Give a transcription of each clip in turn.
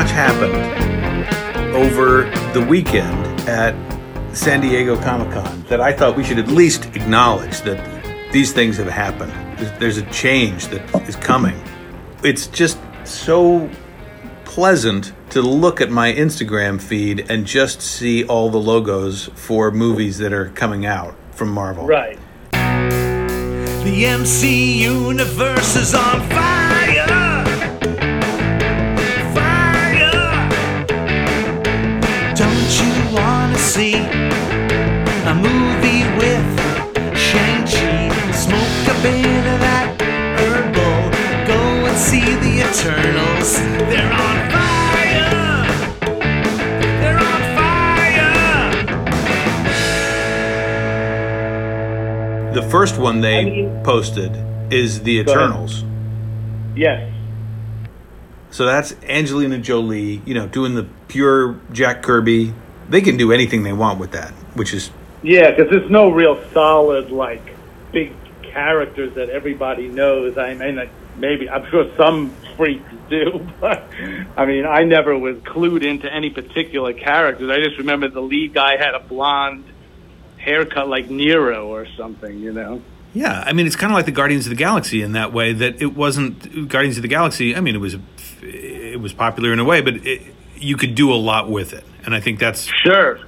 much happened over the weekend at San Diego Comic Con that I thought we should at least acknowledge that these things have happened. There's- There's a change that is coming. It's just so pleasant to look at my Instagram feed and just see all the logos for movies that are coming out from Marvel. Right. The MC universe is on fire. See a movie with Shang-Chi? Smoke a bit of that herbal. Go and see the Eternals. They're on fire. They're on fire. The first one they I mean- posted is The Eternals. Yes. So that's Angelina Jolie, you know, doing the pure Jack Kirby. They can do anything they want with that, which is Yeah, because there's no real solid like big characters that everybody knows. I mean, like, maybe I'm sure some freaks do, but I mean, I never was clued into any particular characters. I just remember the lead guy had a blonde haircut like Nero or something, you know. Yeah, I mean it's kind of like the Guardians of the Galaxy in that way that it wasn't Guardians of the Galaxy. I mean it was it was popular in a way, but it, you could do a lot with it, and I think that's Sure,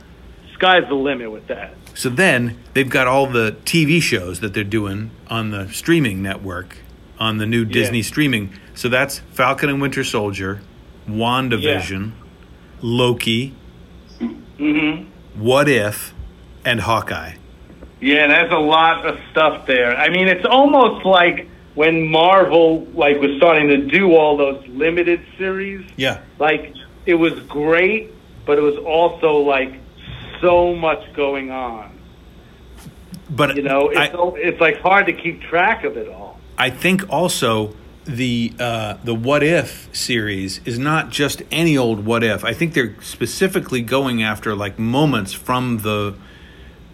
sky's the limit with that. so. Then they've got all the TV shows that they're doing on the streaming network on the new Disney streaming. So that's Falcon and Winter Soldier, WandaVision, Loki, Mm-hmm. What If, and Hawkeye. Yeah, there's a lot of stuff there. I mean, it's almost like when Marvel like was starting to do all those limited series. Yeah. Like it was great, but it was also like so much going on. But You know, it's I- it's like hard to keep track of it all. I think also the uh, the What If series is not just any old What If. I think they're specifically going after like moments from the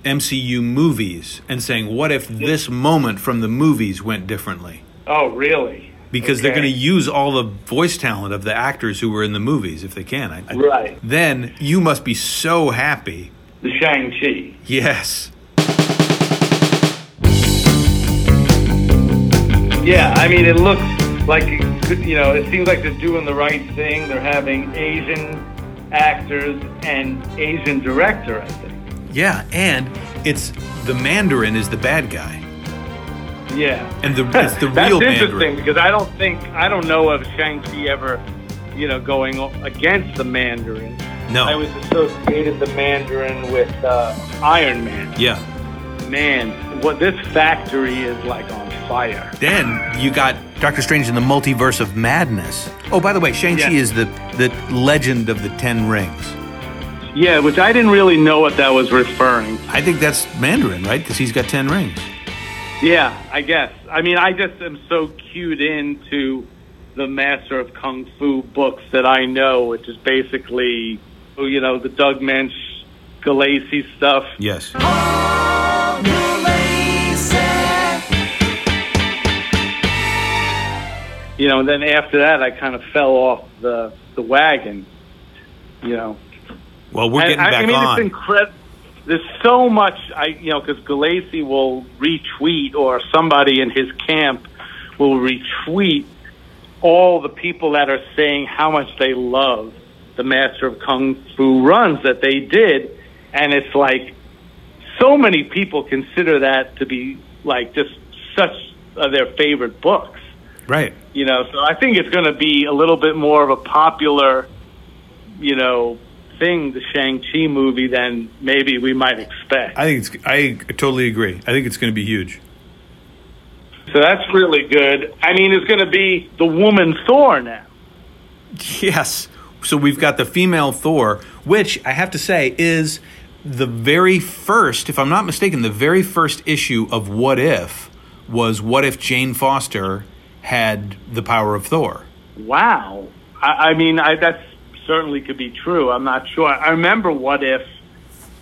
MCU movies and saying, "What if this moment from the movies went differently?" Oh, really? Because they're going to use all the voice talent of the actors who were in the movies if they can. I, I- Right. Then you must be so happy. The Shang Chi. Yes. Yeah, I mean, it looks like you know, it seems like they're doing the right thing. They're having Asian actors and Asian director. I think. Yeah, and it's the Mandarin is the bad guy. Yeah. And the it's the That's real interesting Mandarin. because I don't think I don't know of Shang Chi ever, you know, going against the Mandarin. No. I always associated the Mandarin with uh, Iron Man. Yeah. Man, what this factory is like on fire. Then you got Doctor Strange in the Multiverse of Madness. Oh, by the way, Shang-Chi Yeah. is the, the legend of the Ten Rings. Yeah, which I didn't really know what that was referring. I think that's Mandarin, right? Because he's got ten rings. Yeah, I guess. I mean, I just am so cued into the Master of Kung Fu books that I know, which is basically, you know, the Doug Moench, Gulacy stuff. Yes. You know, and then after that, I kind of fell off the the wagon. You know, Well, we're getting back I mean, on. it's incredible. There's so much, I you know, because Gulacy will retweet or somebody in his camp will retweet all the people that are saying how much they love the Master of Kung Fu runs that they did, and it's like so many people consider that to be like just such uh, their favorite books. right. You know, so I think it's going to be a little bit more of a popular, you know, thing, the Shang-Chi movie, than maybe we might expect. I think it's. I totally agree. I think it's going to be huge. So that's really good. I mean, it's going to be the woman Thor now. Yes. So we've got the female Thor, which I have to say is the very first, if I'm not mistaken, the very first issue of What If was What If Jane Foster had the power of Thor. Wow. I, I mean, I, that certainly could be true. I'm not sure. I remember What If,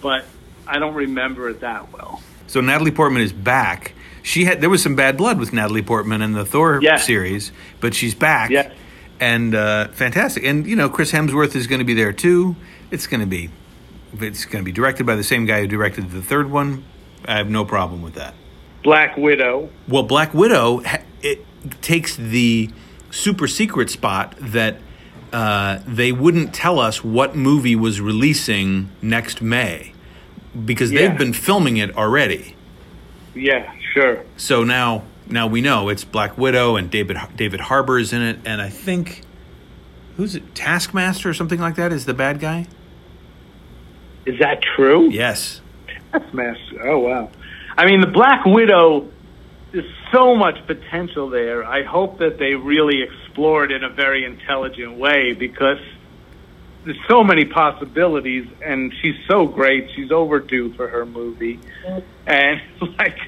but I don't remember it that well. So Natalie Portman is back. She had there was some bad blood with Natalie Portman in the Thor Yes. series, but she's back. Yes. and uh, fantastic. And you know, Chris Hemsworth is going to be there too. It's going to be it's going to be directed by the same guy who directed the third one. I have no problem with that. Black Widow. Well, Black Widow it takes the super secret spot that uh, they wouldn't tell us what movie was releasing next May because Yeah. they've been filming it already. Yeah, sure. So now now we know it's Black Widow and David David Harbour is in it, and I think who's it? Taskmaster or something like that is the bad guy. Is that true? Yes. Massive. Oh wow. I mean, the Black Widow. There's so much potential there. I hope that they really explore it in a very intelligent way because there's so many possibilities, and she's so great. She's overdue for her movie, and like,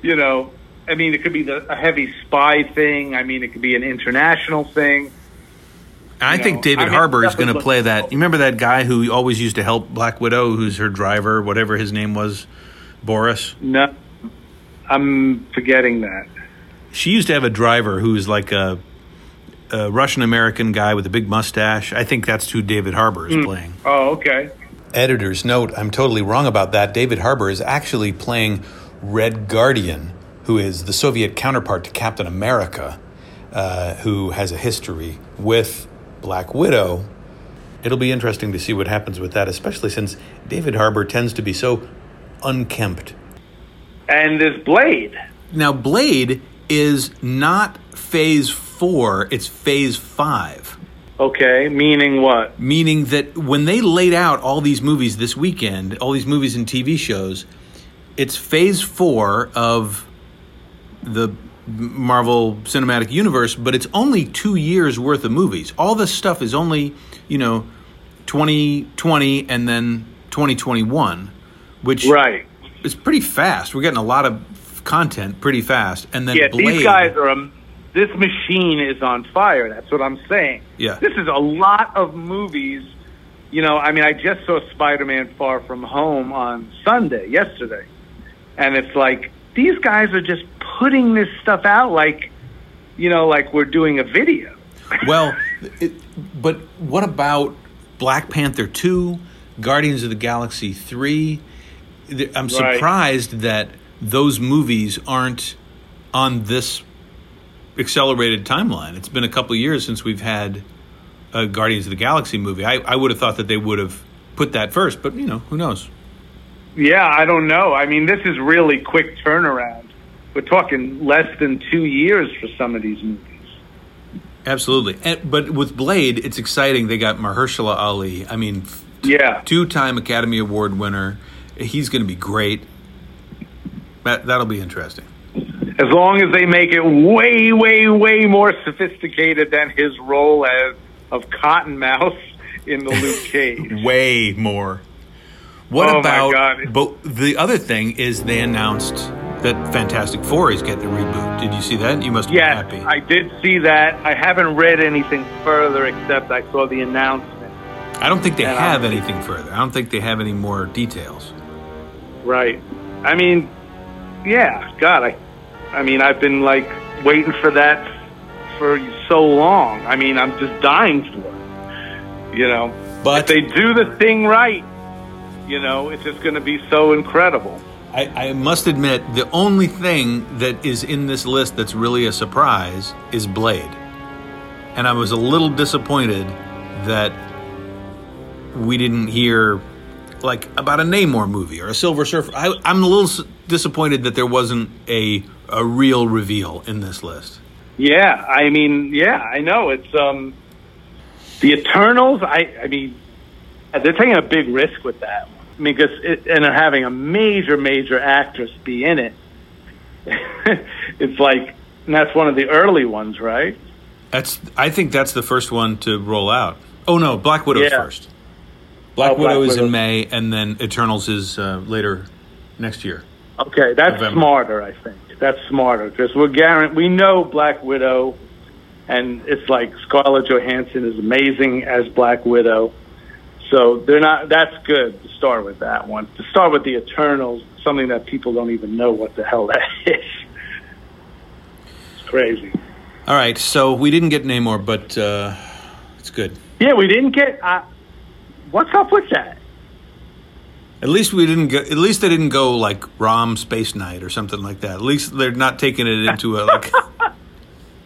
you know, I mean, it could be the, a heavy spy thing. I mean, it could be an international thing. I You think know, David I mean, Harbour is going to play that. You remember that guy who always used to help Black Widow, who's her driver, whatever his name was, Boris. No, I'm forgetting that. She used to have a driver who's like a, a Russian American guy with a big mustache. I think that's who David Harbour is playing. Oh, okay. Editor's note: I'm totally wrong about that. David Harbour is actually playing Red Guardian, who is the Soviet counterpart to Captain America, uh, who has a history with Black Widow. It'll be interesting to see what happens with that, especially since David Harbour tends to be so unkempt. And there's Blade. Now, Blade is not Phase Four; it's Phase Five. Okay, meaning what? meaning that when they laid out all these movies this weekend, all these movies and TV shows, it's phase four of the Marvel Cinematic Universe, but it's only two years worth of movies. All this stuff is only, you know, 2020 and then 2021, which Right. Is pretty fast. We're getting a lot of content pretty fast. And then Yeah, Blade, these guys are. Um, this machine is on fire. That's what I'm saying. Yeah. This is a lot of movies. You know, I mean, I just saw Spider-Man: Far From Home on Sunday, yesterday, and it's like these guys are just putting this stuff out like, you know, like we're doing a video. Well, it, but what about Black Panther 2, Guardians of the Galaxy 3? I'm Right. surprised that those movies aren't on this accelerated timeline. It's been a couple years since we've had a Guardians of the Galaxy movie. I, I would have thought that they would have put that first, but you know, who knows? Yeah, I don't know. I mean, this is really quick turnaround. We're talking less than two years for some of these movies. Absolutely. And, but with Blade, it's exciting. They got Mahershala Ali. I mean, f- Yeah. two-time Academy Award winner. He's going to be great. That that'll be interesting. As long as they make it way, way, way more sophisticated than his role as of Cottonmouth in the Luke Cage. Way more. What Oh about? But the other thing is they announced that Fantastic Four is getting a reboot. Did you see that? You must be yes, happy. I did see that. I haven't read anything further except I saw the announcement. I don't think they And have I'm- anything further. I don't think they have any more details. Right. I mean, yeah, God, I, I mean, I've been like waiting for that for so long. I mean, I'm just dying for it. You know, But if they do the thing right, you know, it's just going to be so incredible. I, I must admit, the only thing that is in this list that's really a surprise is Blade. And I was a little disappointed that we didn't hear like about a Namor movie or a Silver Surfer. I, I'm a little disappointed that there wasn't a a real reveal in this list. Yeah, I mean, yeah, I know it's um, the Eternals. I, I mean, they're taking a big risk with that. I mean, because it, and they're having a major, major actress be in it. it's like, and that's one of the early ones, right? That's I think that's the first one to roll out. Oh no, Black Widow's Yeah. first. Black Oh, Black Widow is Widow. in May, and then Eternals is uh, later next year. Okay, that's November. smarter. I think that's smarter because we're guarant- We know Black Widow, and it's like Scarlett Johansson is amazing as Black Widow. So they're not. That's good to start with that one. To start with the Eternals, something that people don't even know what the hell that is. It's crazy. All right, so we didn't get Namor, but uh, it's good. Yeah, we didn't get. Uh, what's up with that? At least we didn't go. At least they didn't go like Rom Space Knight or something like that. At least they're not taking it into a like.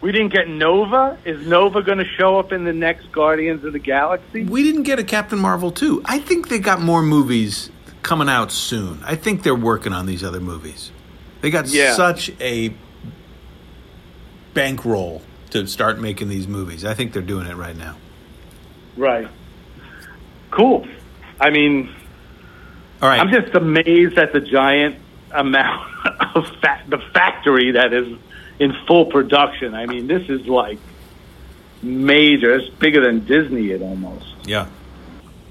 We didn't get Nova. Is Nova going to show up in the next Guardians of the Galaxy? we didn't get a Captain Marvel too. I think they got more movies coming out soon. I think they're working on these other movies. They got Yeah. such a bankroll to start making these movies. I think they're doing it right now. Right. Cool. I mean, All right. I'm just amazed at the giant amount of fa- the factory that is in full production. I mean, this is like major. It's bigger than Disney. It almost. yeah.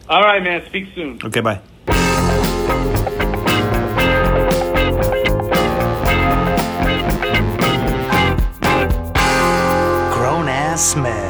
All right, man. Speak soon. Okay. Bye. Grown ass man.